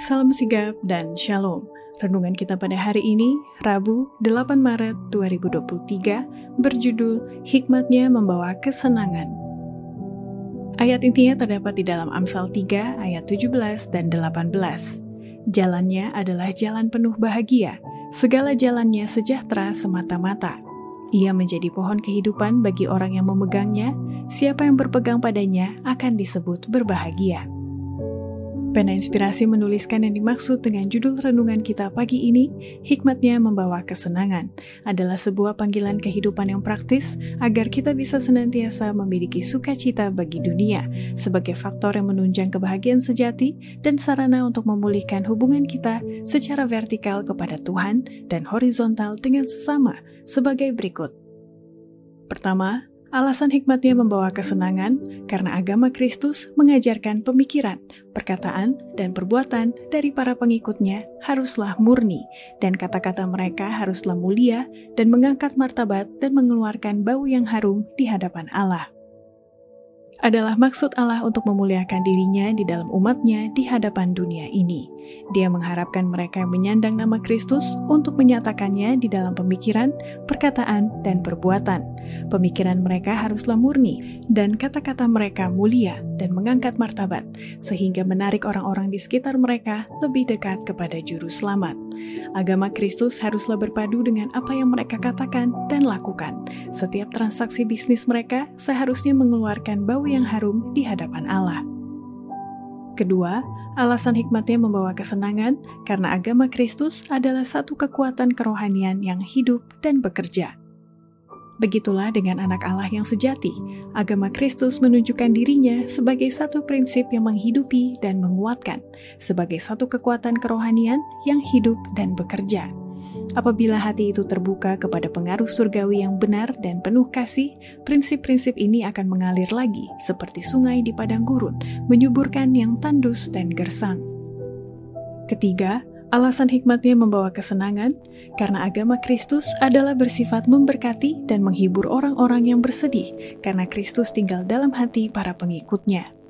Salam sigap dan shalom. Renungan kita pada hari ini, Rabu 8 Maret 2023, berjudul Hikmatnya Membawa Kesenangan. Ayat intinya terdapat di dalam Amsal 3 ayat 17 dan 18. Jalannya adalah jalan penuh bahagia, segala jalannya sejahtera semata-mata. Ia menjadi pohon kehidupan bagi orang yang memegangnya, siapa yang berpegang padanya akan disebut berbahagia. Pena Inspirasi menuliskan yang dimaksud dengan judul renungan kita pagi ini, hikmatnya membawa kesenangan, adalah sebuah panggilan kehidupan yang praktis agar kita bisa senantiasa memiliki sukacita bagi dunia sebagai faktor yang menunjang kebahagiaan sejati dan sarana untuk memulihkan hubungan kita secara vertikal kepada Tuhan dan horizontal dengan sesama sebagai berikut. Pertama, Alasan hikmatnya membawa kesenangan karena agama Kristus mengajarkan pemikiran, perkataan, dan perbuatan dari para pengikutnya haruslah murni, dan kata-kata mereka haruslah mulia dan mengangkat martabat dan mengeluarkan bau yang harum di hadapan Allah adalah maksud Allah untuk memuliakan dirinya di dalam umatnya di hadapan dunia ini. Dia mengharapkan mereka yang menyandang nama Kristus untuk menyatakannya di dalam pemikiran, perkataan, dan perbuatan. Pemikiran mereka haruslah murni, dan kata-kata mereka mulia dan mengangkat martabat, sehingga menarik orang-orang di sekitar mereka lebih dekat kepada Juru Selamat. Agama Kristus haruslah berpadu dengan apa yang mereka katakan dan lakukan. Setiap transaksi bisnis mereka seharusnya mengeluarkan bau yang harum di hadapan Allah. Kedua, alasan hikmatnya membawa kesenangan karena agama Kristus adalah satu kekuatan kerohanian yang hidup dan bekerja. Begitulah dengan anak Allah yang sejati. Agama Kristus menunjukkan dirinya sebagai satu prinsip yang menghidupi dan menguatkan, sebagai satu kekuatan kerohanian yang hidup dan bekerja. Apabila hati itu terbuka kepada pengaruh surgawi yang benar dan penuh kasih, prinsip-prinsip ini akan mengalir lagi seperti sungai di padang gurun, menyuburkan yang tandus dan gersang. Ketiga, alasan hikmatnya membawa kesenangan karena agama Kristus adalah bersifat memberkati dan menghibur orang-orang yang bersedih karena Kristus tinggal dalam hati para pengikutnya.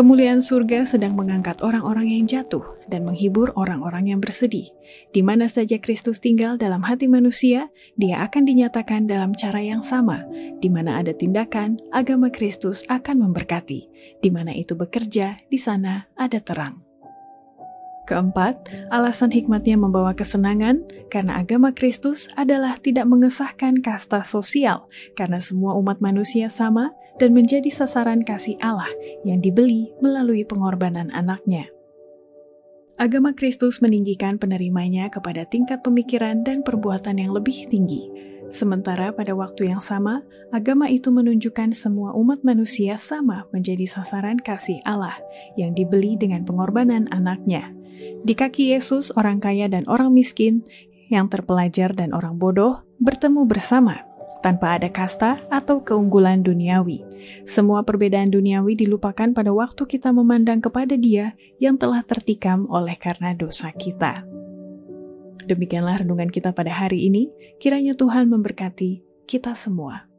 Kemuliaan surga sedang mengangkat orang-orang yang jatuh dan menghibur orang-orang yang bersedih. Di mana saja Kristus tinggal dalam hati manusia, dia akan dinyatakan dalam cara yang sama. Di mana ada tindakan, agama Kristus akan memberkati. Di mana itu bekerja, di sana ada terang. Keempat, alasan hikmatnya membawa kesenangan karena agama Kristus adalah tidak mengesahkan kasta sosial, karena semua umat manusia sama dan menjadi sasaran kasih Allah yang dibeli melalui pengorbanan anaknya. Agama Kristus meninggikan penerimanya kepada tingkat pemikiran dan perbuatan yang lebih tinggi, sementara pada waktu yang sama, agama itu menunjukkan semua umat manusia sama menjadi sasaran kasih Allah yang dibeli dengan pengorbanan anaknya. Di kaki Yesus, orang kaya dan orang miskin, yang terpelajar dan orang bodoh, bertemu bersama tanpa ada kasta atau keunggulan duniawi. Semua perbedaan duniawi dilupakan pada waktu kita memandang kepada Dia yang telah tertikam oleh karena dosa kita. Demikianlah renungan kita pada hari ini. Kiranya Tuhan memberkati kita semua.